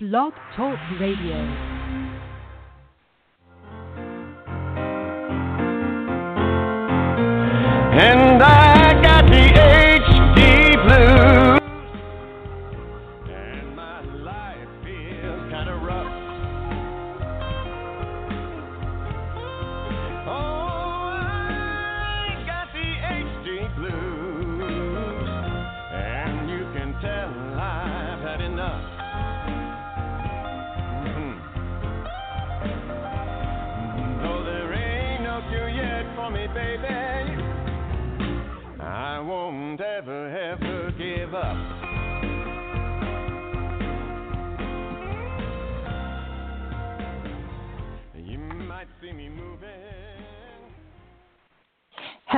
Blog Talk Radio. And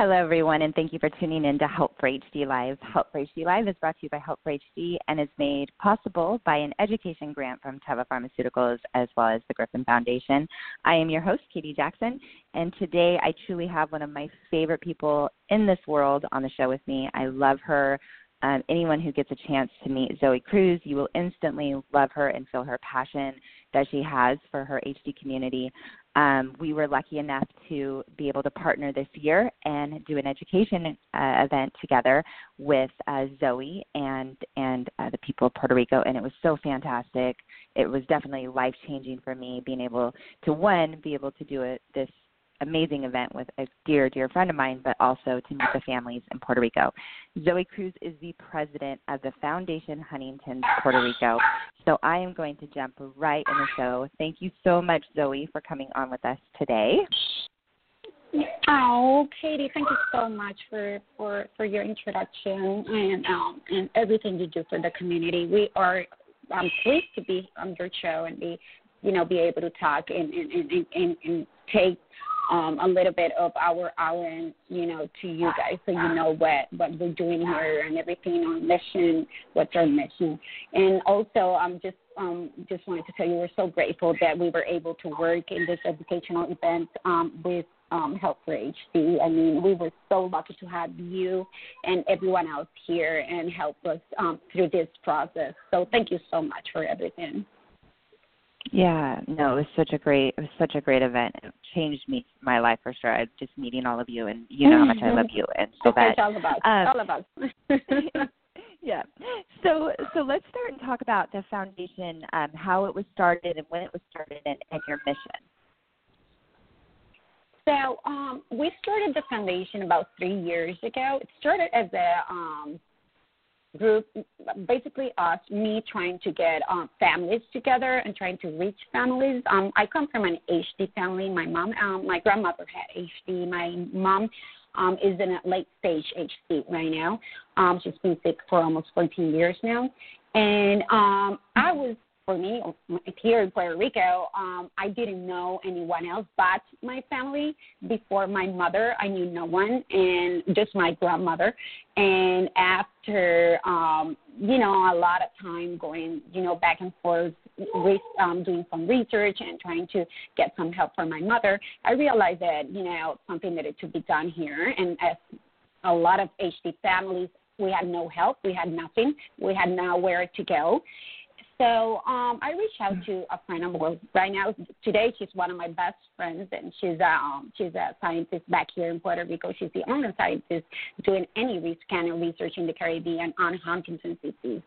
Hello, everyone, and thank you for tuning in to Help for HD Live. Help for HD Live is brought to you by Help for HD and is made possible by an education grant from Teva Pharmaceuticals as well as the Griffin Foundation. I am your host, Katie Jackson, and today I truly have one of my favorite people in this world on the show with me. I love her. Um, anyone who gets a chance to meet Zoe Cruz, you will instantly love her and feel her passion that she has for her HD community. Um, we were lucky enough to be able to partner this year and do an education uh, event together with uh, Zoe and and uh, the people of Puerto Rico, and it was so fantastic. It was definitely life changing for me being able to one be able to do it this amazing event with a dear, dear friend of mine, but also to meet the families in Puerto Rico. Zoe Cruz is the president of the Foundation Huntington Puerto Rico. So I am going to jump right in the show. Thank you so much, Zoe, for coming on with us today. Oh, Katie, thank you so much for for for your introduction and um and everything you do for the community. We are I'm pleased to be on your show and be you know be able to talk and and and and, and take um a little bit of our our you know to you guys so you know what what we're doing here and everything on mission what's our mission and also i'm just um just wanted to tell you we're so grateful that we were able to work in this educational event um with um, Help for HD. I mean, we were so lucky to have you and everyone else here and help us um, through this process. So thank you so much for everything. Yeah, no, it was such a great, it was such a great event. It changed me my life for sure. I just meeting all of you, and you know how much I love you, and so that all of us, um, all of us. yeah. So so let's start and talk about the foundation, um, how it was started and when it was started, and, and your mission. So um, we started the foundation about three years ago. It started as a um, group, basically us, me trying to get um, families together and trying to reach families. Um, I come from an HD family. My mom, um, my grandmother had HD. My mom um, is in a late stage HD right now. Um, she's been sick for almost 14 years now. And um, I was for me here in Puerto Rico, um, I didn't know anyone else but my family. Before my mother, I knew no one, and just my grandmother. And after, um, you know, a lot of time going, you know, back and forth, with, um, doing some research and trying to get some help for my mother, I realized that, you know, something needed to be done here. And as a lot of HD families, we had no help, we had nothing, we had nowhere to go. So um, I reached out to a friend of mine. Right now, today she's one of my best friends, and she's a, um, she's a scientist back here in Puerto Rico. She's the only scientist doing any re- kind of research in the Caribbean on Huntington's disease.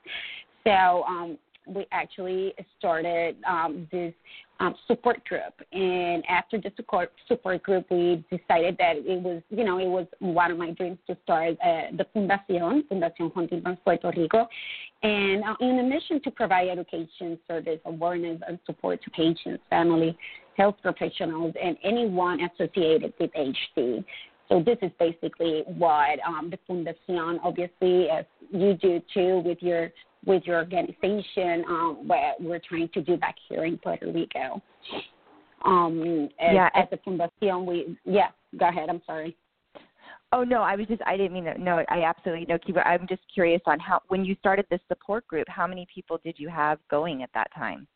So um, we actually started um, this um, support group, and after the support group, we decided that it was, you know, it was one of my dreams to start uh, the Fundación, Fundación Huntington's Puerto Rico, and uh, in a mission to provide education, service, awareness, and support to patients, family, health professionals, and anyone associated with HD. So this is basically what um, the Fundación, obviously, as you do too with your with your organization, um, what we're trying to do back here in Puerto Rico. Um, as, Yeah, as a Fundación, we yeah. Go ahead. I'm sorry. Oh no, I was just I didn't mean to. No, I absolutely no. Keep, I'm just curious on how when you started this support group, how many people did you have going at that time?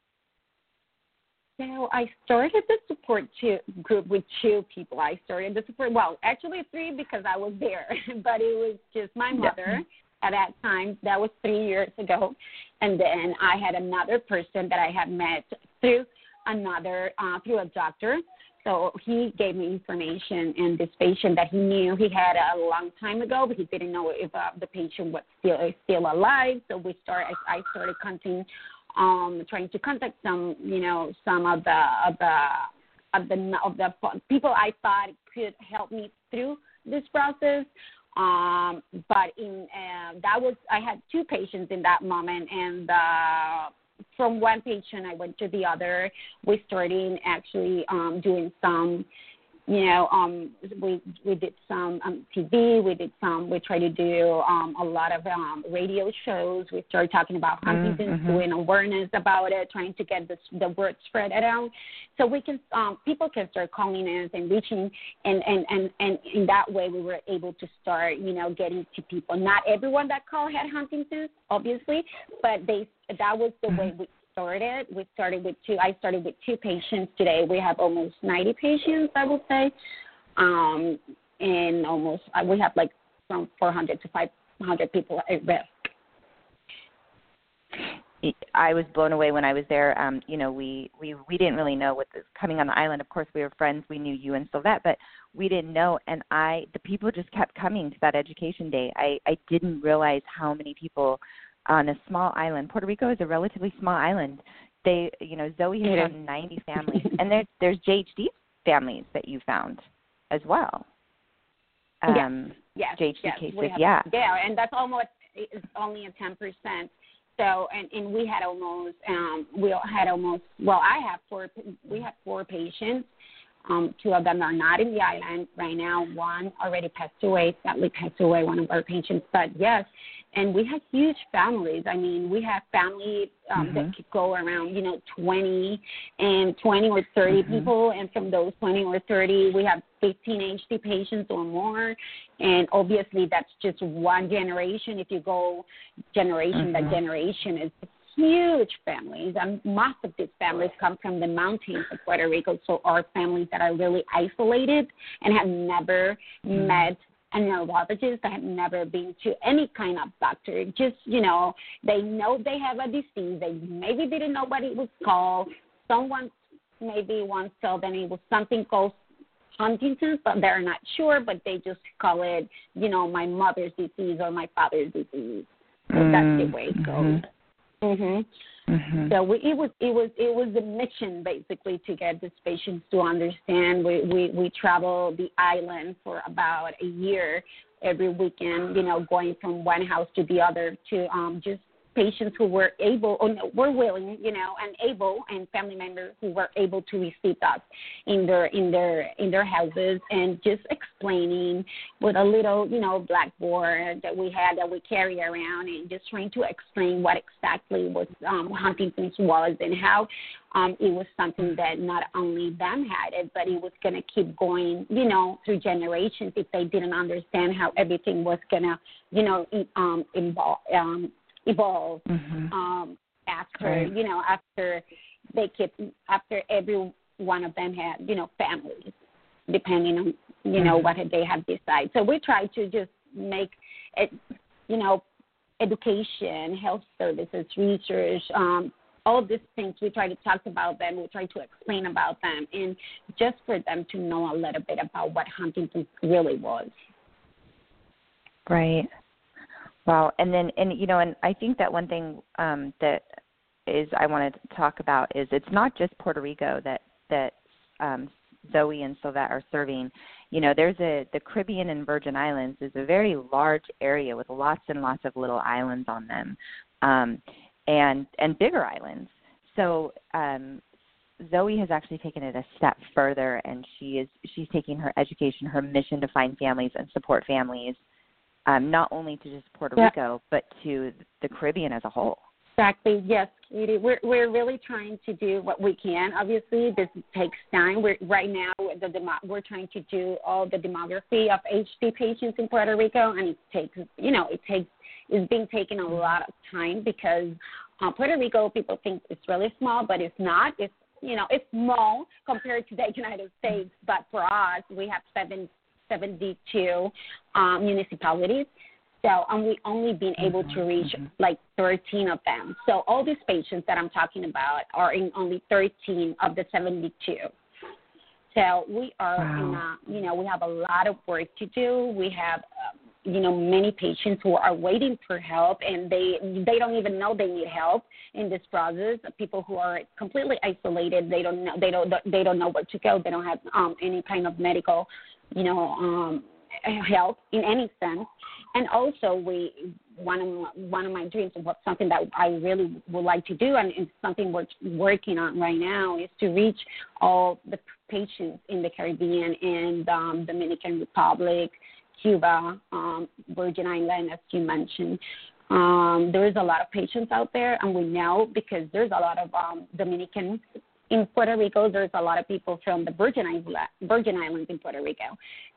So I started the support two, group with two people. I started the support well, actually three because I was there, but it was just my mother, at that time. That was three years ago. And then I had another person that I had met through another, uh, through a doctor. So he gave me information and this patient that he knew he had a long time ago, but he didn't know if uh, the patient was still still alive. So we started. I started contacting, um, trying to contact some, you know, some of the of the of the of the people I thought could help me through this process. Um, but in uh, that was I had two patients in that moment, and uh, from one patient I went to the other. We started actually um, doing some you know, um, we we did some um, TV, we did some, we tried to do um, a lot of um, radio shows. We started talking about Huntington's, mm-hmm. doing awareness about it, trying to get the the word spread around, so we can um, people can start calling us and reaching, and and and and in that way we were able to start, you know, getting to people. Not everyone that called had Huntington's, obviously, but they that was the way we started. We started with two. I started with two patients today. We have almost 90 patients, I would say, um, and almost uh, we have like from 400 to 500 people at risk. I was blown away when I was there. Um, you know, we we we didn't really know what was coming on the island. Of course, we were friends. We knew you and Sylvette, but we didn't know. And I, the people just kept coming to that education day. I I didn't realize how many people on a small island. Puerto Rico is a relatively small island. They, you know, Zoe has found 90 families, and there's there's JHD families that you found as well. Um, yes, yes, JHD yes. cases, have, yeah, yeah, and that's almost it's only a 10 percent. So, and and we had almost um we had almost well I have four we have four patients. Um, two of them are not in the island right now. One already passed away, sadly passed away, one of our patients. But yes, and we have huge families. I mean, we have family um, mm-hmm. that could go around, you know, 20 and 20 or 30 mm-hmm. people, and from those 20 or 30, we have 15 HD patients or more. And obviously, that's just one generation. If you go generation mm-hmm. by generation, it's huge families, and most of these families come from the mountains of Puerto Rico. So, are families that are really isolated and have never mm-hmm. met a neurologist that have never been to any kind of doctor. Just, you know, they know they have a disease. They maybe didn't know what it was called. Someone maybe once told them it was something called Huntington's, but they're not sure, but they just call it, you know, my mother's disease or my father's disease. So mm-hmm. that's the way it goes. Mhm. Mm-hmm. So we, it was it was it was a mission basically to get these patients to understand. We we we travel the island for about a year every weekend. You know, going from one house to the other to um just patients who were able or no, were willing, you know, and able, and family members who were able to receive us in their in their in their houses, and just explaining with a little, you know, blackboard that we had that we carry around, and just trying to explain what exactly was um, Huntington's was and how um, it was something that not only them had it, but it was going to keep going, you know, through generations if they didn't understand how everything was going to, you know, um, involve, um, evolve mm-hmm. um, after right. you know after they kept after every one of them had you know families depending on you know mm-hmm. what they have decided. So we try to just make it you know education, health services, research, um, all these things. We try to talk about them. We try to explain about them, and just for them to know a little bit about what Huntington really was. Right. Wow. And then, and you know, and I think that one thing um, that is I wanted to talk about is it's not just Puerto Rico that that um, Zoe and Sylvette are serving. You know, there's a the Caribbean and Virgin Islands is a very large area with lots and lots of little islands on them, um, and and bigger islands. So um, Zoe has actually taken it a step further, and she is she's taking her education, her mission to find families and support families um, not only to just Puerto yeah. Rico, but to the Caribbean as a whole. Exactly. Yes, Katie. We're we're really trying to do what we can. Obviously, this takes time. We're right now the demo, we're trying to do all the demography of HD patients in Puerto Rico, and it takes you know it takes it's being taken a lot of time because uh, Puerto Rico people think it's really small, but it's not. It's you know it's small compared to the United States, but for us we have seven 72 um, municipalities. So, and we only been able to reach like 13 of them. So, all these patients that I'm talking about are in only 13 of the 72. So, we are in a, you know, we have a lot of work to do. We have, um, you know, many patients who are waiting for help and they they don't even know they need help in this process. People who are completely isolated, they don't know they don't they don't know where to go. They don't have um, any kind of medical, you know, um, help in any sense. And also, we one of my, one of my dreams, what something that I really would like to do, and it's something we're working on right now, is to reach all the patients in the Caribbean and um, Dominican Republic, Cuba, um, Virgin Island, as you mentioned. Um, there is a lot of patients out there, and we know because there's a lot of um, Dominicans in Puerto Rico. There's a lot of people from the Virgin Islands, Virgin Islands in Puerto Rico.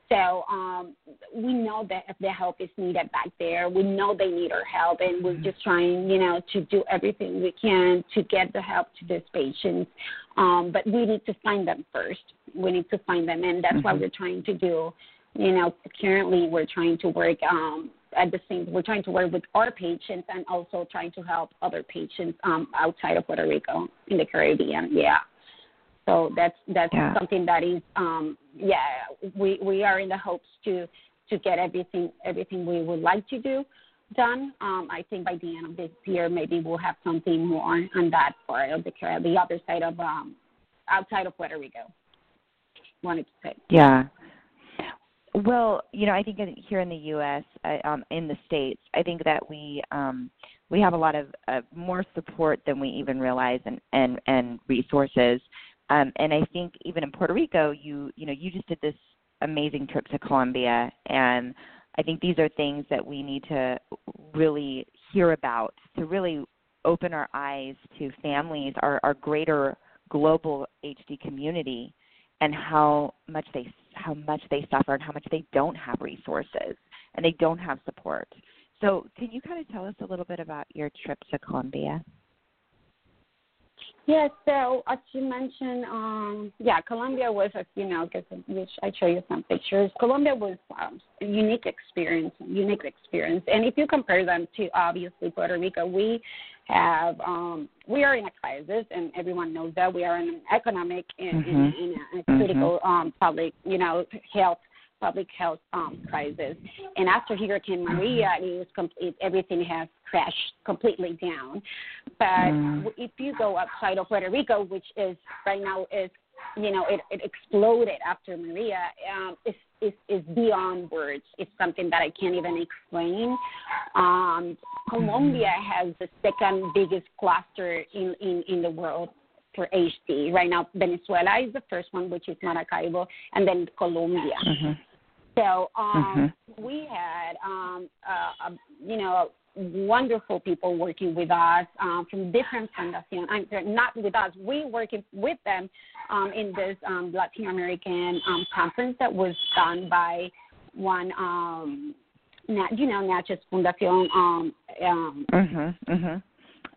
So um, we know that if the help is needed back there, we know they need our help, and we're just trying, you know, to do everything we can to get the help to these patients. Um, but we need to find them first. We need to find them, and that's mm-hmm. what we're trying to do. You know, currently we're trying to work um, at the same. We're trying to work with our patients and also trying to help other patients um, outside of Puerto Rico in the Caribbean. Yeah. So that's that's yeah. something that is um, yeah we we are in the hopes to to get everything everything we would like to do done. Um, I think by the end of this year maybe we'll have something more on that part of the the other side of um, outside of Puerto Rico. Wanted to say. Yeah. Well, you know, I think here in the U.S., uh, um, in the states, I think that we um, we have a lot of uh, more support than we even realize, and and and resources. Um, and I think even in Puerto Rico, you you know you just did this amazing trip to Colombia, and I think these are things that we need to really hear about to really open our eyes to families, our, our greater global HD community, and how much they how much they suffer and how much they don't have resources and they don't have support. So, can you kind of tell us a little bit about your trip to Colombia? Yes, so as you mentioned, um, yeah, Colombia was, a, you know, which I show you some pictures. Colombia was um, a unique experience, unique experience. And if you compare them to obviously Puerto Rico, we have, um, we are in a crisis, and everyone knows that we are in an economic and mm-hmm. in, in, a mm-hmm. critical mm-hmm. um, public, you know, health public health um, crisis. And after Hurricane Maria, it was complete, everything has crashed completely down. But mm. if you go outside of Puerto Rico, which is right now is you know it, it exploded after Maria, um, it's, it's, it's beyond words. It's something that I can't even explain. Um, Colombia has the second biggest cluster in, in, in the world for HD. Right now, Venezuela is the first one, which is Maracaibo, and then Colombia. Mm-hmm. So um, mm-hmm. we had, um, uh, uh, you know, wonderful people working with us um, from different fundations. I'm not with us. We working with them um, in this um, Latin American um, conference that was done by one, um, you know, Nacho's Fundación. Um, um, mm-hmm, mm-hmm.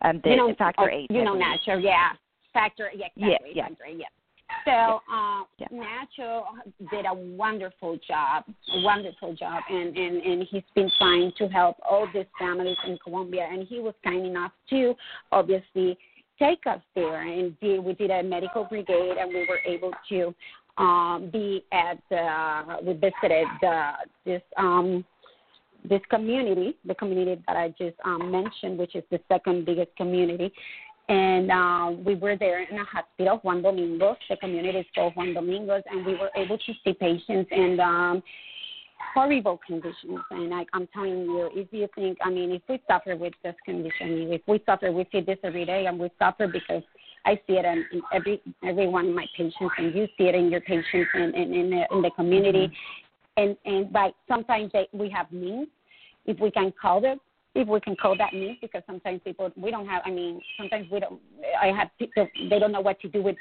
Um, the you know, factor eight. You know, Nacho's, yeah. Factor, yeah, exactly, yeah, yeah. Factor, yeah. So uh, yeah. Nacho did a wonderful job, a wonderful job, and, and and he's been trying to help all these families in Colombia, and he was kind enough to obviously take us there, and did, we did a medical brigade, and we were able to um, be at the, we visited the, this um, this community, the community that I just um, mentioned, which is the second biggest community and uh, we were there in a hospital, Juan Domingos. The community is called Juan Domingos, and we were able to see patients in um, horrible conditions. And I, I'm telling you, if you think, I mean, if we suffer with this condition, if we suffer, we see this every day, and we suffer because I see it in, in every every one of my patients, and you see it in your patients and in, in, in, the, in the community. Mm-hmm. And and by sometimes they, we have means, if we can call them if we can call that need because sometimes people we don't have i mean sometimes we don't i have people they don't know what to do with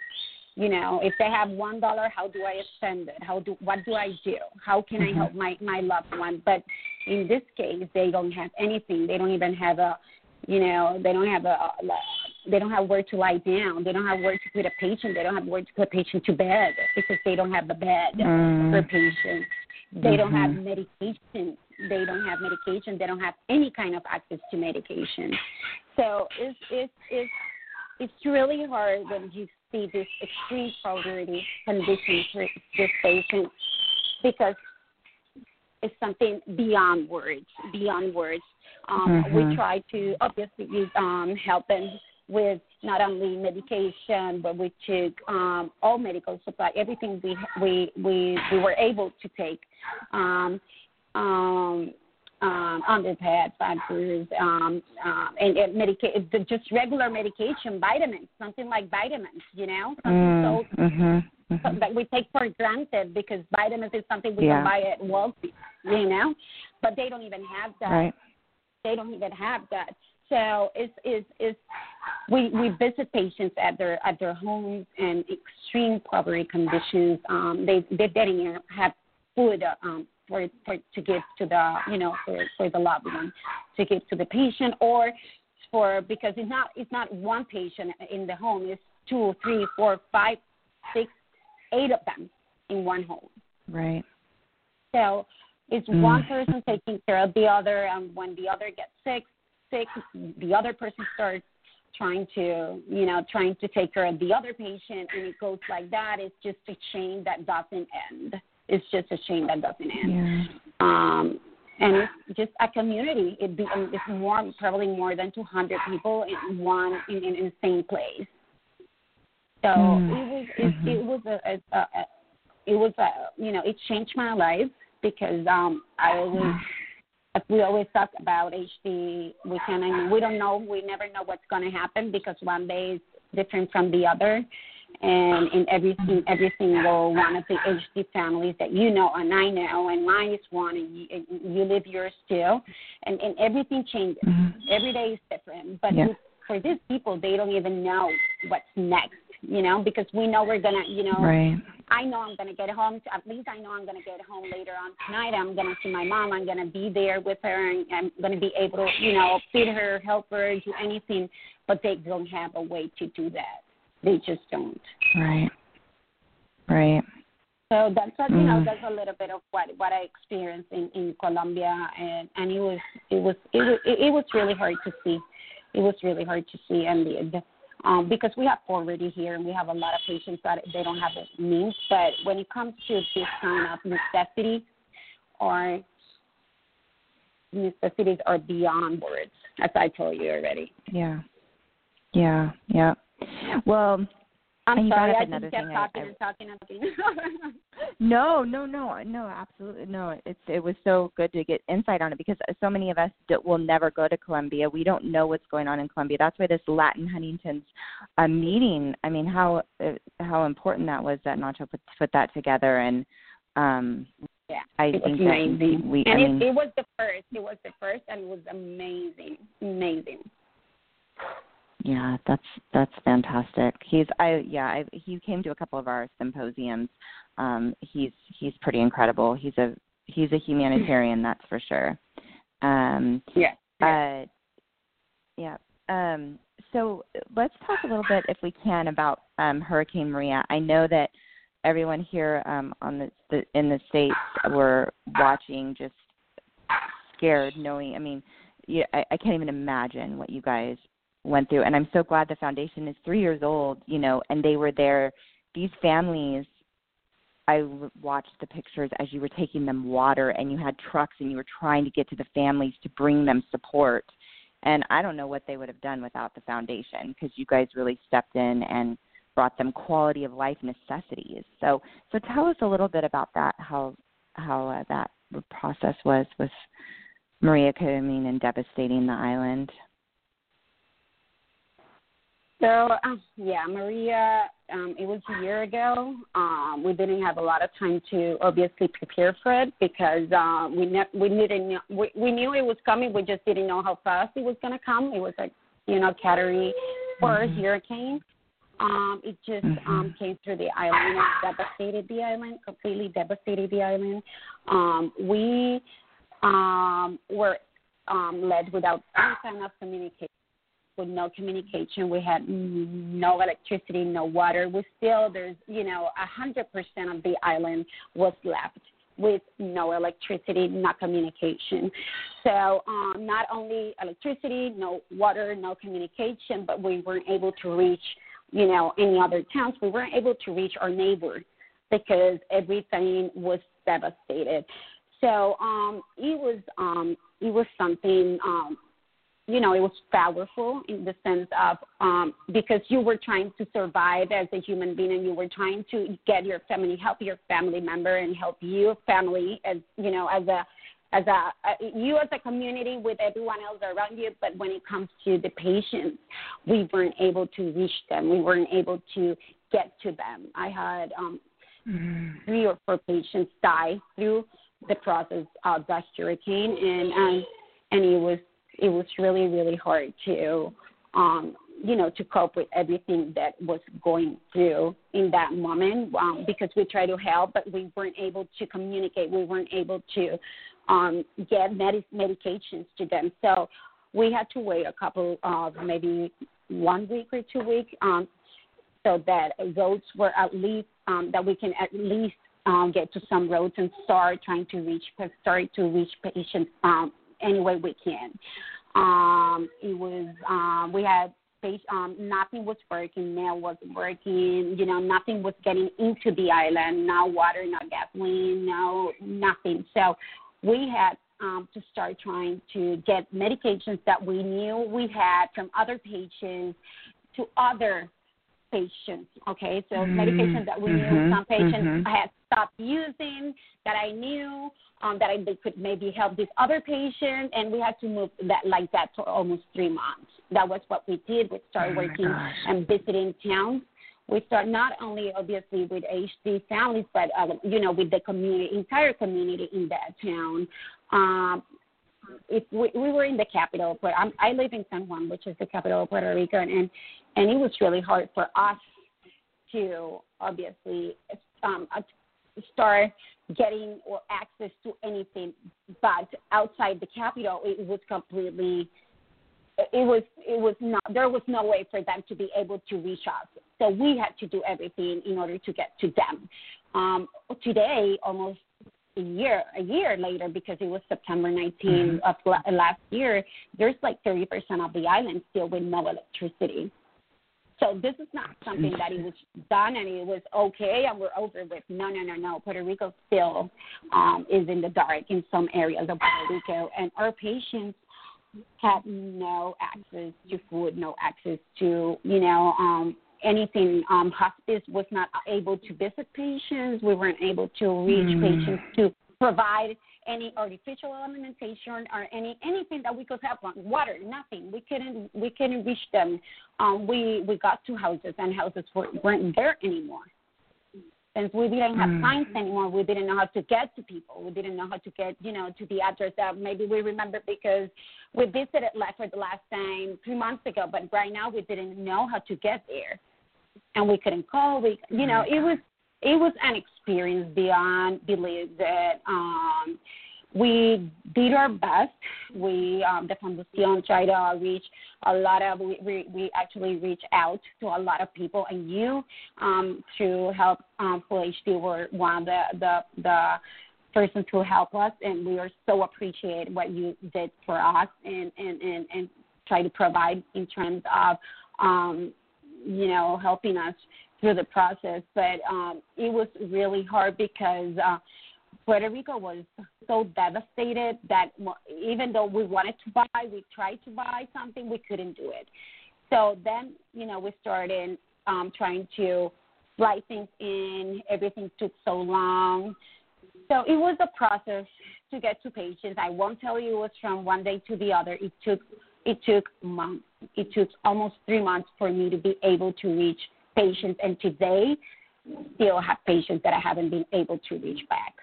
you know if they have one dollar how do i spend it? How do what do i do? How can mm-hmm. i help my my loved one? But in this case they don't have anything. They don't even have a you know they don't have a, a they don't have where to lie down. They don't have where to put a patient. They don't have where to put a patient to bed because they don't have a bed mm. for patient They don't have Mhm. medication. They don't have medication. They don't have any kind of access to medication. So it's it's it's it's really hard when you see this extreme poverty condition for this patient because it's something beyond words, beyond words. Um, We Mhm. try to obviously um, help them with not only medication, but we took um, all medical supply, everything we we we we were able to take. Um, um, um, underpads, diapers, um, um, and, and medica- just regular medication, vitamins, something like vitamins, you know, so Mm, so- Mhm. that we take for granted because vitamins is something we Yeah. can buy at Walgreens, you know, but they don't even have that. Right. They don't even have that. So it's it's it's we we visit patients at their at their homes in extreme poverty conditions. Um, they they didn't even have food um, for for to give to the you know for for the loved one to give to the patient or for because it's not it's not one patient in the home. It's two, three, four, five, six, eight of them in one home. Right. So it's Mm. one person taking care of the other, and when the other gets sick, sick, the other person starts trying to, you know, trying to take care of the other patient, and it goes like that. It's just a chain that doesn't end. It's just a chain that doesn't end. Yeah. Um, and it's just a community. It be, um, it's more, probably more than 200 people in one in, in, in the same place. So Mm. it was it, Mhm. it was a, a, a, a it was a you know it changed my life because um I always as we always talk about HD we can we don't know we never know what's going to happen because one day is different from the other and in every in every single one of the HD families that you know and I know and mine is one and you, and you live yours too and and everything changes Mhm. every day is different but Yeah. for these people they don't even know what's next you know because we know we're gonna you know Right. I know I'm to get home. At least I know I'm to get home later on tonight. I'm to see my mom. I'm to be there with her, and I'm to be able to, you know, feed her, help her, do anything. But they don't have a way to do that. They just don't. Right. Right. So that's a, you know Mm. that's a little bit of what what I experienced in in Colombia, and and it was it was it was it, it was really hard to see. It was really hard to see, and the, the um, because we have poverty here and we have a lot of patients that they don't have the means. But when it comes to this kind of necessity, or necessities are beyond words, as I told you already. Yeah. Yeah. Yeah. Well, I'm And sorry, I just kept talking I- and talking and talking. no, no, no, no, absolutely no. It's it was so good to get insight on it because so many of us will never go to Colombia. We don't know what's going on in Colombia. That's why this Latin Huntington's uh, meeting. I mean, how uh, how important that was that Nacho put put that together and. um Yeah, I it was amazing. we. and I it, mean, it was the first. It was the first, and it was amazing, amazing. Yeah, that's that's fantastic. He's I yeah, I he came to a couple of our symposiums. Um he's he's pretty incredible. He's a he's a humanitarian, that's for sure. Um Yeah. uh yeah. Um so let's talk a little bit if we can about um Hurricane Maria. I know that everyone here um on the, the in the states were watching just scared knowing I mean yeah, I, I can't even imagine what you guys went through and i'm so glad the foundation is three years old you know and they were there. These families i watched the pictures as you were taking them water and you had trucks and you were trying to get to the families to bring them support. And i don't know what they would have done without the foundation because you guys really stepped in and brought them quality of life necessities. So so tell us a little bit about that how how uh, that process was with maria coming and devastating the island So um, yeah, Maria. Um, it was a year ago. Um, we didn't have a lot of time to obviously prepare for it because uh, we ne- we didn't know, we, we knew it was coming. We just didn't know how fast it was going to come. It was like you know category 4 Mhm. hurricane. Um, it just Mhm. um, came through the island and devastated the island, completely devastated the island. Um, we um, were um, led without any kind of communication with no communication. We had no electricity, no water. We still there's you know a hundred percent of the island was left with no electricity, no communication. So um, not only electricity, no water, no communication, but we weren't able to reach, you know, any other towns. We weren't able to reach our neighbors because everything was devastated. So um, it was um, it was something um, you know, it was powerful in the sense of um, because you were trying to survive as a human being and you were trying to get your family, help your family member and help your family as, you know, as a, as a, you as a community with everyone else around you. But when it comes to the patients, we weren't able to reach them. We weren't able to get to them. I had um, mm-hmm. three or four patients die through the process of that hurricane and, um, and it was it was really really hard to um you know to cope with everything that was going through in that moment um, because we tried to help but we weren't able to communicate. We weren't able to um, get med- medications to them. So we had to wait a couple of maybe one week or two weeks um, so that roads were at least um, that we can at least um, get to some roads and start trying to reach start to reach patients um, any way we can. Um, it was um, we had um, nothing was working, mail wasn't working, you know, nothing was getting into the island, no water, no gasoline, no nothing. So we had um, to start trying to get medications that we knew we had from other patients to other patients. Okay, so mm-hmm. medications that we mm-hmm. knew some patients mm-hmm. had stopped using that I knew um, that I, they could maybe help this other patient, and we had to move that like that for almost three months. That was what we did. We started oh working and visiting towns. We start not only obviously with HD families, but uh, you know with the community, entire community in that town. Um, if we, we were in the capital, but I'm, I live in San Juan, which is the capital of Puerto Rico, and and it was really hard for us to obviously um, start getting or access to anything. But outside the capital, it was completely. It was it was not there was no way for them to be able to reach us. So we had to do everything in order to get to them. Um, today, almost a year a year later, because it was September 19 mm-hmm. of last year, there's like 30% of the island still with no electricity. So this is not something that it was done and it was okay and we're over with. No, no, no, no. Puerto Rico still um, is in the dark in some areas of Puerto Rico, and our patients had no access to food, no access to you know um, anything. Um, hospice was not able to visit patients. We weren't able to reach mm. patients to provide any artificial alimentation or any anything that we could help on water nothing we couldn't we couldn't reach them um we we got to houses and houses were, weren't there anymore since we didn't have mm. signs anymore we didn't know how to get to people we didn't know how to get you know to the address that maybe we remember because we visited for the last time three months ago but right now we didn't know how to get there and we couldn't call we you know it was it was an experience beyond belief that um, we did our best. We, um, the Fundación, tried to reach a lot of, we, we, we actually reached out to a lot of people, and you, um, to help um, Full HD, were one of the, the, the person to help us, and we are so appreciate what you did for us and, and, and, and try to provide in terms of, um, you know, helping us through the process. But um, it was really hard because uh, Puerto Rico was so devastated that even though we wanted to buy, we tried to buy something, we couldn't do it. So then, you know, we started um, trying to fly things in. Everything took so long. So it was a process to get to patients. I won't tell you it was from one day to the other. It took it took months. It took almost three months for me to be able to reach patients, and today still have patients that I haven't been able to reach back.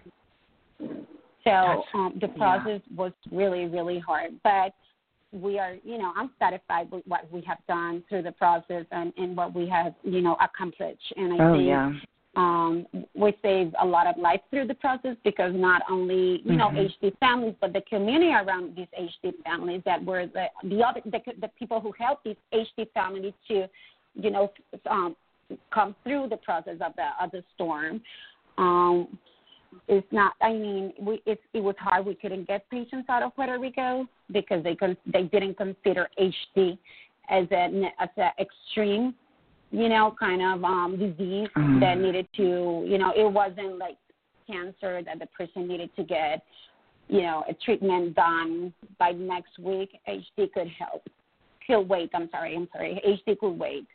So um, the process yeah. was really, really hard, but we are, you know, I'm satisfied with what we have done through the process and, and what we have, you know, accomplished. And I oh, think yeah. Um, we saved a lot of lives through the process because not only, you know, mm-hmm. HD families, but the community around these HD families that were the the other the, the people who helped these HD families to you know, um, come through the process of the of the storm. Um, it's not. I mean, we it it was hard. We couldn't get patients out of Puerto Rico because they con- they didn't consider HD as an as an extreme, you know, kind of um disease Mhm. that needed to, you know, it wasn't like cancer that the person needed to get, you know, a treatment done by next week. HD could help. He'll wait. I'm sorry. I'm sorry. HD could wait.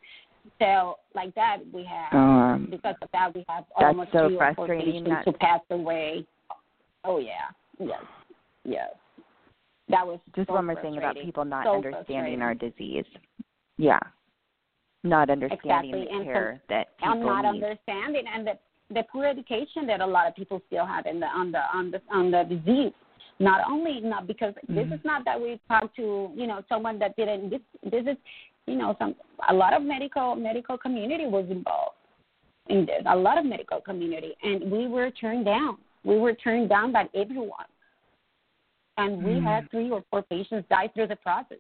So like that, we have Um, because of that, we have almost so three or four patients that- who passed away. Oh yeah, yes, yes. That was just so one more thing about people not So understanding our disease. Yeah. Not understanding Exactly, the and care that people I'm not need. understanding and the the poor education that a lot of people still have in the on the on the on the disease. Not only not because this Mhm. is not that we talk to you know someone that didn't this this is you know some a lot of medical medical community was involved in this a lot of medical community and we were turned down we were turned down by everyone and we Mm. had three or four patients die through the process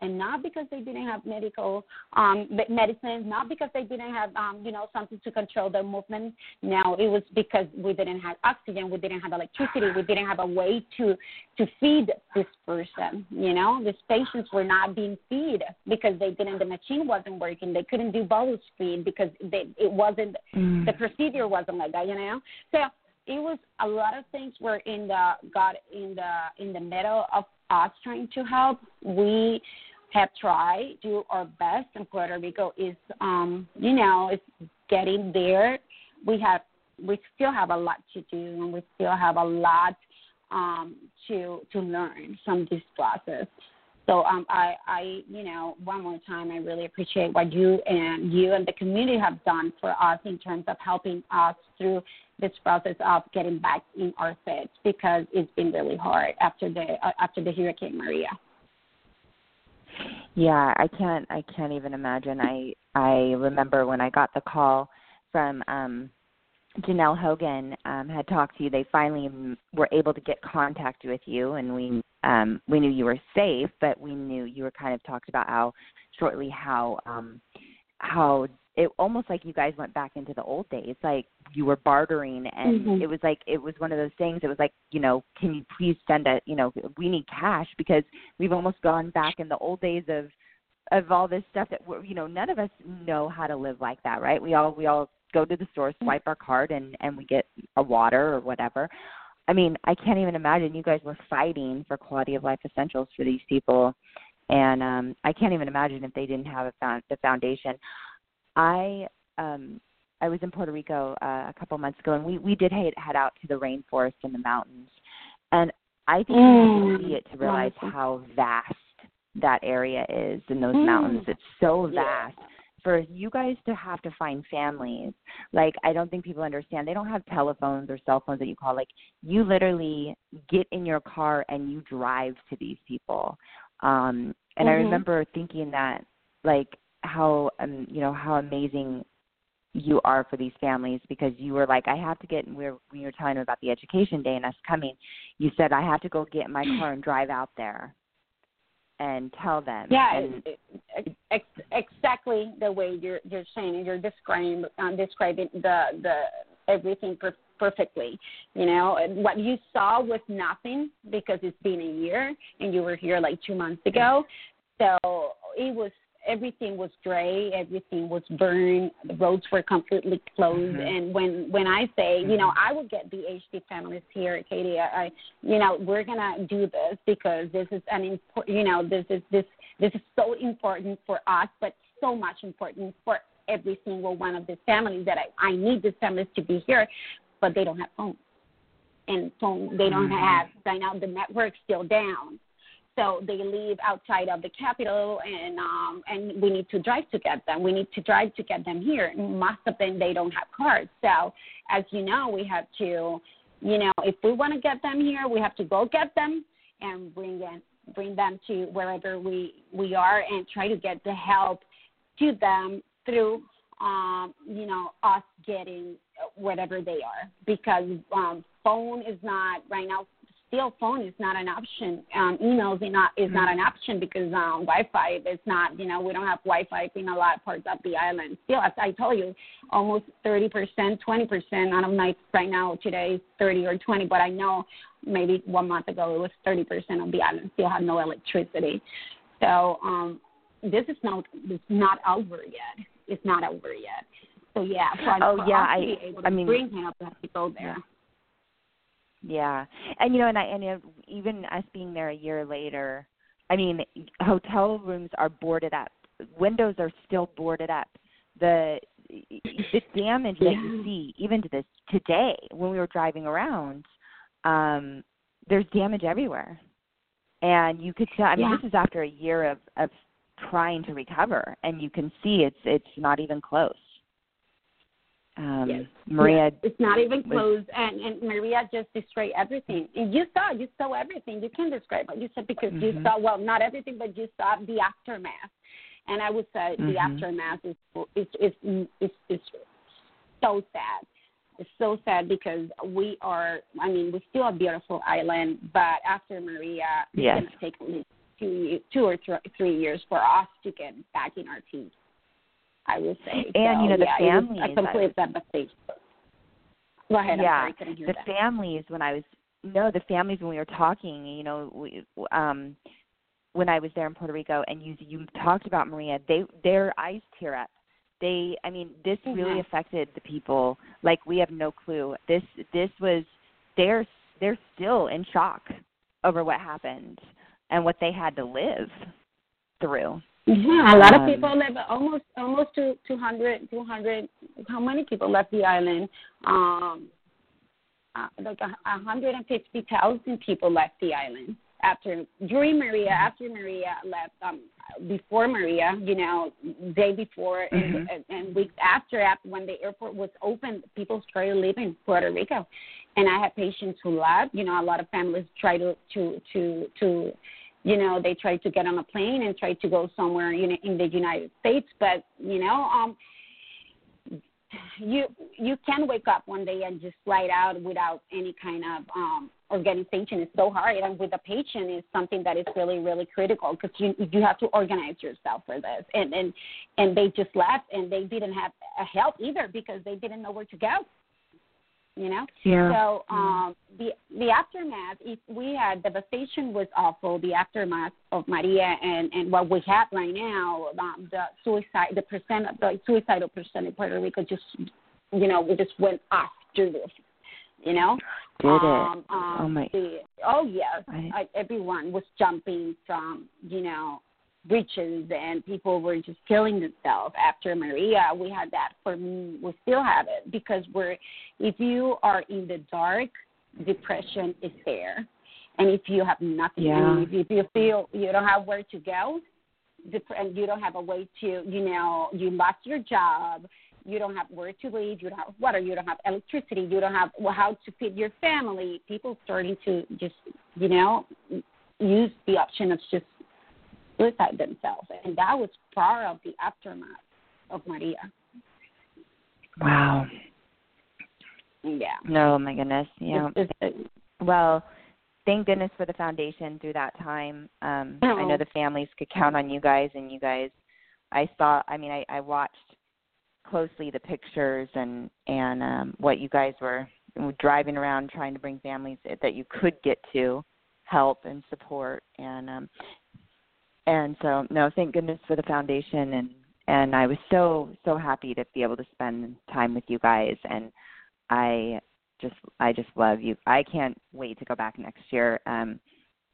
and not because they didn't have medical um me- medicines not because they didn't have um you know something to control their movement no it was because we didn't have oxygen we didn't have electricity we didn't have a way to to feed this person you know these patients were not being fed because they didn't the machine wasn't working they couldn't do bolus feed because they it wasn't Mm. the procedure wasn't like that, you know. So it was a lot of things were in the got in the in the middle of us trying to help. We have tried do our best, and Puerto Rico is, um, you know, it's getting there. We have we still have a lot to do, and we still have a lot um, to to learn from this process. So um, I, I, you know, one more time, I really appreciate what you and you and the community have done for us in terms of helping us through this process of getting back in our fits because it's been really hard after the uh, after the Hurricane Maria. Yeah, I can't I can't even imagine. I I remember when I got the call from um Janelle Hogan um had talked to you. They finally were able to get contact with you and we um we knew you were safe, but we knew you were kind of talked about how shortly how um how it almost like you guys went back into the old days like you were bartering and Mhm. it was like it was one of those things it was like you know can you please send a you know we need cash because we've almost gone back in the old days of of all this stuff that we're you know none of us know how to live like that right? We all we all go to the store swipe our card and and we get a water or whatever. I mean i can't even imagine you guys were fighting for quality of life essentials for these people. And um i can't even imagine if they didn't have a found the foundation i um i was in puerto rico uh, a couple months ago and we we did head head out to the rainforest and the mountains. And i think you Mm, to see it to realize how vast that area is in those Mm. mountains. It's so Yeah. vast. For you guys to have to find families like i don't think people understand. They don't have telephones or cell phones that you call. Like you literally get in your car and you drive to these people. Um and i Mhm. remember thinking that like how um you know how amazing you are for these families because you were like i have to get we were when you were telling them about the education day and us coming you said i have to go get in my car and drive out there and tell them Yeah, and it, it, ex, exactly the way you're you're saying it. You're describing um, describing the the everything per, perfectly. You know, what you saw was nothing because it's been a year and you were here like two months ago. So it was everything was gray, everything was burned, the roads were completely closed. Mhm. And when when I say, you know, I would get the HD families here, Katie. I, I you know, we're gonna do this because this is an important, you know, this is this this is so important for us, but so much important for every single one of these families that I, I need these families to be here, but they don't have phones. And phone they don't Mhm. have right now the network's still down. So they live outside of the capital and um and we need to drive to get them. We need to drive to get them here. Most of them they don't have cars. So as you know, we have to you know, if we want to get them here, we have to go get them and bring them bring them to wherever we we are and try to get the help to them through um, you know us getting whatever they are because um, phone is not right now still phone is not an option. Um, emails is not is not an option because um, Wi-Fi is not. You know, we don't have Wi-Fi in a lot of parts of the island. Still, as I told you, almost 30 percent, 20 percent. I don't know if right now today is 30 or 20, but I know maybe one month ago it was 30 percent of the island still had no electricity. So um, this is not it's not over yet. It's not over yet. So yeah, for, Oh, yeah, I- be able to I mean- bring help, we have to go there. Yeah, and you know, and I and even us being there a year later, I mean, hotel rooms are boarded up. Windows are still boarded up. The the damage that you see, even to this today, when we were driving around, um, there's damage everywhere, and you could tell. I mean, Yeah. this is after a year of of trying to recover, and you can see it's it's not even close. Um, Yes. Maria, It's not even close, and and Maria just destroyed everything. And you saw, you saw everything. You can describe it. You said because you Mhm. saw, well, not everything, but you saw the aftermath. And I would say Mhm. the aftermath is is is is is so sad. It's so sad because we are. I mean, we're still a beautiful island, but after Maria, it's gonna take at least two two or thr- three years for us to get back in our teeth. I would say. And, so, you know, the yeah, families, a complete devastation. Go ahead. Yeah, sorry, the that. families when I was no the families when we were talking, you know, we, um, when I was there in Puerto Rico, and you you talked about Maria, they their eyes tear up. They, I mean, this really Mhm. affected the people like we have no clue. This this was they're they're still in shock over what happened and what they had to live through. Yeah, a lot of Um, people live almost almost to 200, 200. How many people left the island? Um, uh, like a, a hundred and fifty thousand people left the island after during Maria. After Maria left, um, before Maria, you know, day before and, Mhm. and, and weeks after, after when the airport was open, people started leaving Puerto Rico, and I had patients who left. You know, a lot of families try to to to to you know they tried to get on a plane and try to go somewhere you know, in the United States, but you know um you you can wake up one day and just slide out without any kind of um organization. It's so hard, and with a patient, is something that is really really critical because you you have to organize yourself for this. And and and they just left, and they didn't have help either because they didn't know where to go. You know. Yeah. So um, the the aftermath, if we had devastation was awful. The aftermath of Maria and and what we have right now, um, the suicide, the percent, of the suicidal percent in Puerto Rico just, you know, we just went off the roof. You know. Did um, it? Um, Oh, my- The, oh yes, I- I, everyone was jumping from you know bridges and people were just killing themselves after Maria. We had that for me. We still have it because we're if you are in the dark, depression is there, and if you have nothing, mean, if, if you feel you don't have where to go, and you don't have a way to, you know, you lost your job. You don't have where to live. You don't have water. You don't have electricity. You don't have how to feed your family. People starting to just, you know, use the option of just suicide themselves, and that was part of the aftermath of Maria. Wow. Yeah. No, my goodness. Yeah. It's- it's- Well, thank goodness for the foundation through that time. Um, I know Oh. the families could count on you guys, and you guys. I saw. I mean, I, I watched closely the pictures and and um, what you guys were driving around trying to bring families that you could get to help and support and um and so no thank goodness for the foundation and and I was so so happy to be able to spend time with you guys and I just I just love you. I can't wait to go back next year. Um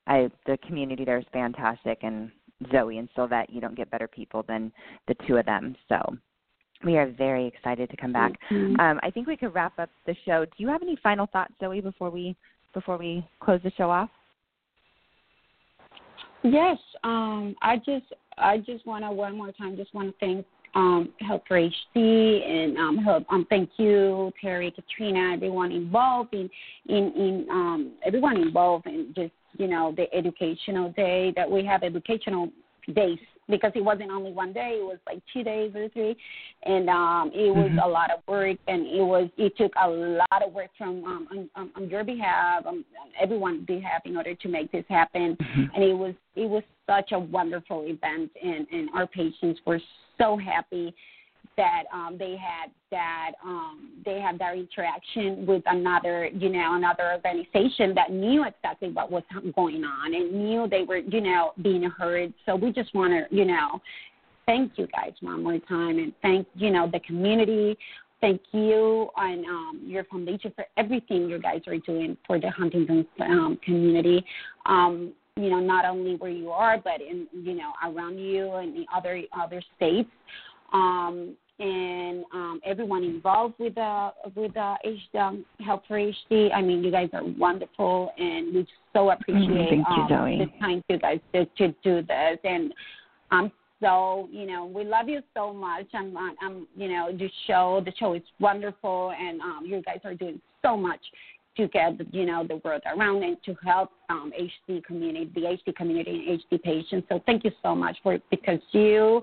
I the community there is fantastic and Zoe and Sylvette, you don't get better people than the two of them. So we are very excited to come back. Mhm. Um, I think we could wrap up the show. Do you have any final thoughts, Zoe, before we before we close the show off? Yes, um, I just I just want to one more time just want to thank um, Help for HD and um, help um, thank you Terry, Katrina, everyone involved in in in um, everyone involved in just you know the educational day that we have educational days because it wasn't only one day; it was like two days or three, and um, it was Mhm. a lot of work, and it was it took a lot of work from um, on, on, on your behalf, on everyone's behalf, in order to make this happen. Mhm. And it was it was such a wonderful event, and and our patients were so happy that um, they had that um, they had that interaction with another you know another organization that knew exactly what was going on and knew they were you know being heard. So we just want to you know thank you guys one more time and thank you know the community. Thank you and um, your foundation for everything you guys are doing for the Huntington um, community. Um, you know, not only where you are, but in you know around you and the other other states um, and um, everyone involved with the with the HD, um, Help for HD. I mean, you guys are wonderful, and we so appreciate Mm-hmm. Thank you, um, Zoe. the time you guys to, to do this. And I'm so you know we love you so much. I'm I'm you know the show the show is wonderful, and um, you guys are doing so much to get you know the world around and to help um, HD community, the HD community and HD patients. So thank you so much for because you,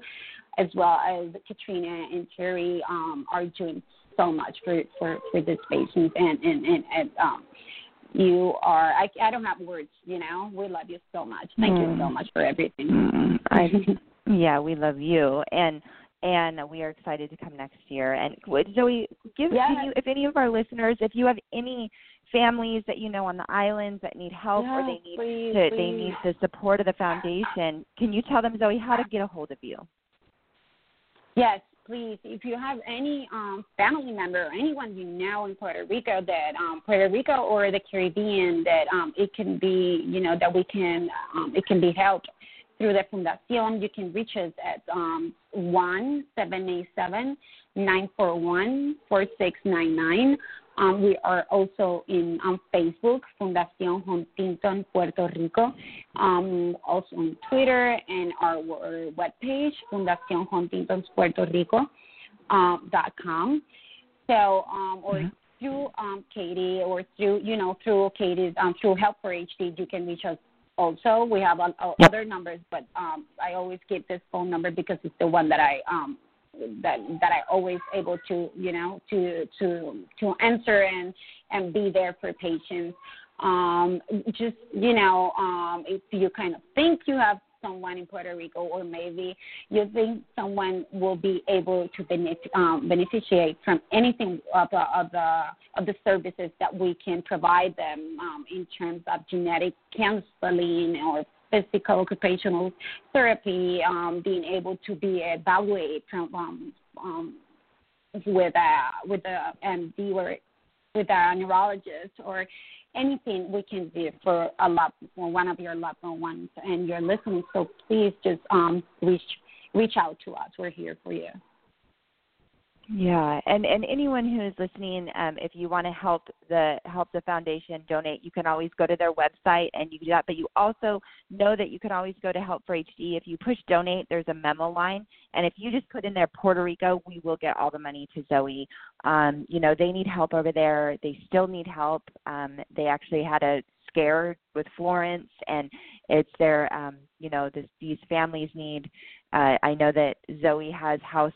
as well as Katrina and Terry, um, are doing so much for for for these patients and and and, and um, you are I, I don't have words you know we love you so much thank you so Mm. much for everything Mm, I, yeah, we love you, and and we are excited to come next year. And would Zoe, give Yes. can you, if any of our listeners, if you have any families that you know on the islands that need help or they need please, to, they need the support of the foundation, can you tell them Zoe how to get a hold of you? Yes, please. If you have any um, family member or anyone you know in Puerto Rico that um, Puerto Rico or the Caribbean that um, it can be, you know, that we can, um, it can be helped through the Fundacion, you can reach us at um, one seven eight seven nine four one four six nine nine. Um, we are also in on Facebook, Fundación Huntington Puerto Rico. Um, also on Twitter and our, our webpage, Fundación Huntington Puerto Rico um, dot com. So, um, or Mhm. through um, Katie or through you know through Katie's um, through Help for HD, you can reach us. Also, we have uh, Yep. other numbers, but um, I always give this phone number because it's the one that I um, that that I always able to you know to to to answer and and be there for patients. Um, just you know, um, if you kind of think you have someone in Puerto Rico, or maybe you think someone will be able to benefit, um, from anything of the, of the of the services that we can provide them um, in terms of genetic counseling or physical occupational therapy, um, being able to be evaluated from um, um, with a with a MD or with a neurologist or anything we can do for a loved one of your loved ones and you're listening. So please just um, reach reach out to us. We're here for you. Yeah, and and anyone who is listening, um, if you want to help the help the foundation donate, you can always go to their website and you do that. But you also know that you can always go to Help for HD. If you push donate, there's a memo line, and if you just put in there Puerto Rico, we will get all the money to Zoe. Um, you know they need help over there. They still need help. Um, they actually had a scare with Florence, and it's their um, you know this, these families need. Uh, I know that Zoe has house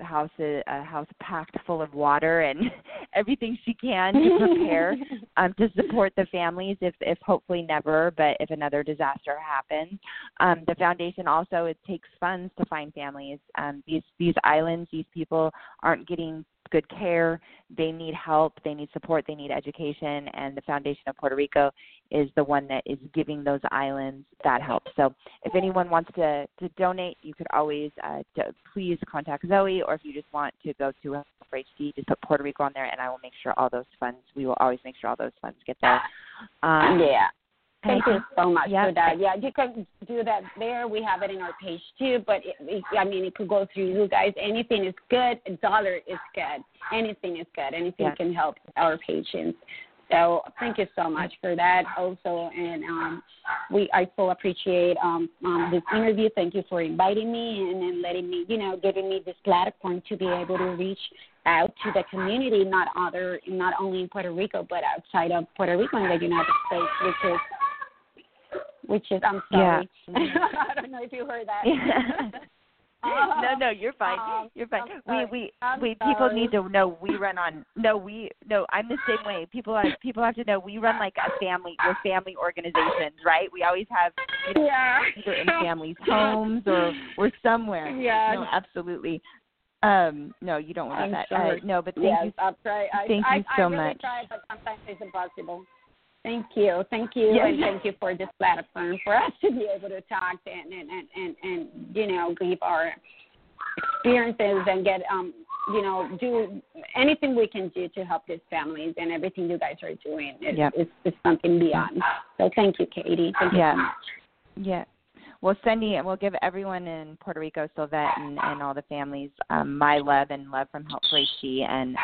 house a, a house packed full of water and everything she can to prepare um, to support the families if if hopefully never but if another disaster happens. Um, the foundation also it takes funds to find families. Um, these these islands these people aren't getting good care they need help they need support they need education and the foundation of puerto rico is the one that is giving those islands that help. So if anyone wants to to donate you could always uh, do, please contact zoe or if you just want to go to hd just put puerto rico on there and i will make sure all those funds we will always make sure all those funds get there. Um, yeah. Thank you so much yeah, for that. Yeah, you can do that there. We have it in our page too, but it, it, I mean, it could go through you guys. Anything is good. A dollar is good. Anything is good. Anything Yeah. can help our patients. So thank you so much for that also, and um, we I so appreciate um, um, this interview. Thank you for inviting me and, and letting me, you know, giving me this platform to be able to reach out to the community, not other, not only in Puerto Rico, but outside of Puerto Rico in the United States, which is which is I'm sorry. Yeah. I don't know if you heard that. no, no, you're fine. Um, you're fine. We we I'm we sorry. people need to know we run on. No, we no. I'm the same way. People have, people have to know we run like a family. We're family organizations, right? We always have you know, yeah. either in families' homes or we're somewhere. Yeah. No, absolutely. Um, no, you don't want I'm that. Sure. Uh, no, but thank yes, you. I'll try. I, thank I, you so I really much. Try, but sometimes it's impossible. Thank you, thank you, yes. and thank you for this platform for us to be able to talk and and and and, and you know give our experiences and get um you know do anything we can do to help these families and everything you guys are doing is yep. is, is something beyond. So thank you, Katie. Thank yeah. you so much. Yeah. Well, Cindy, and we'll give everyone in Puerto Rico, Sylvette, and, and all the families um, my love and love from Help HD, and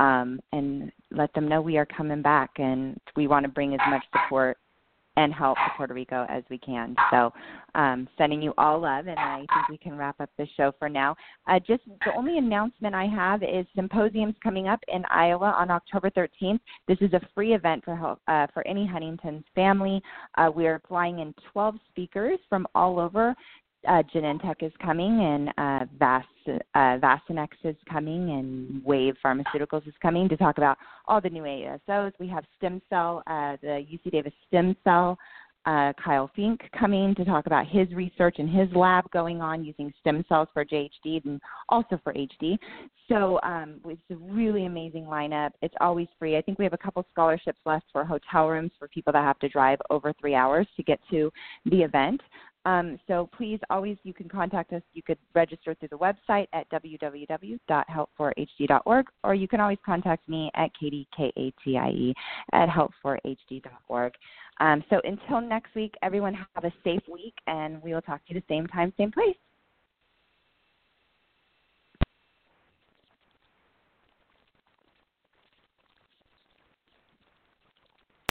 um, and let them know we are coming back, and we want to bring as much support and help to Puerto Rico as we can. So, um, sending you all love, and I think we can wrap up the show for now. Uh, just the only announcement I have is symposiums coming up in Iowa on October 13th. This is a free event for help, uh, for any Huntington's family. Uh, we are flying in 12 speakers from all over uh, Genentech is coming, and uh, Vas, uh, Vaccinex is coming, and Wave Pharmaceuticals is coming to talk about all the new ASOs. We have stem cell, uh, the UC Davis stem cell. Uh, Kyle Fink coming to talk about his research in his lab going on using stem cells for JHD and also for HD. So um, it's a really amazing lineup. It's always free. I think we have a couple scholarships left for hotel rooms for people that have to drive over three hours to get to the event. Um, so please always you can contact us. You could register through the website at www.help4hd.org or you can always contact me at Katie K A T I E at help4hd.org. Um, so until next week, everyone have a safe week and we will talk to you the same time, same place.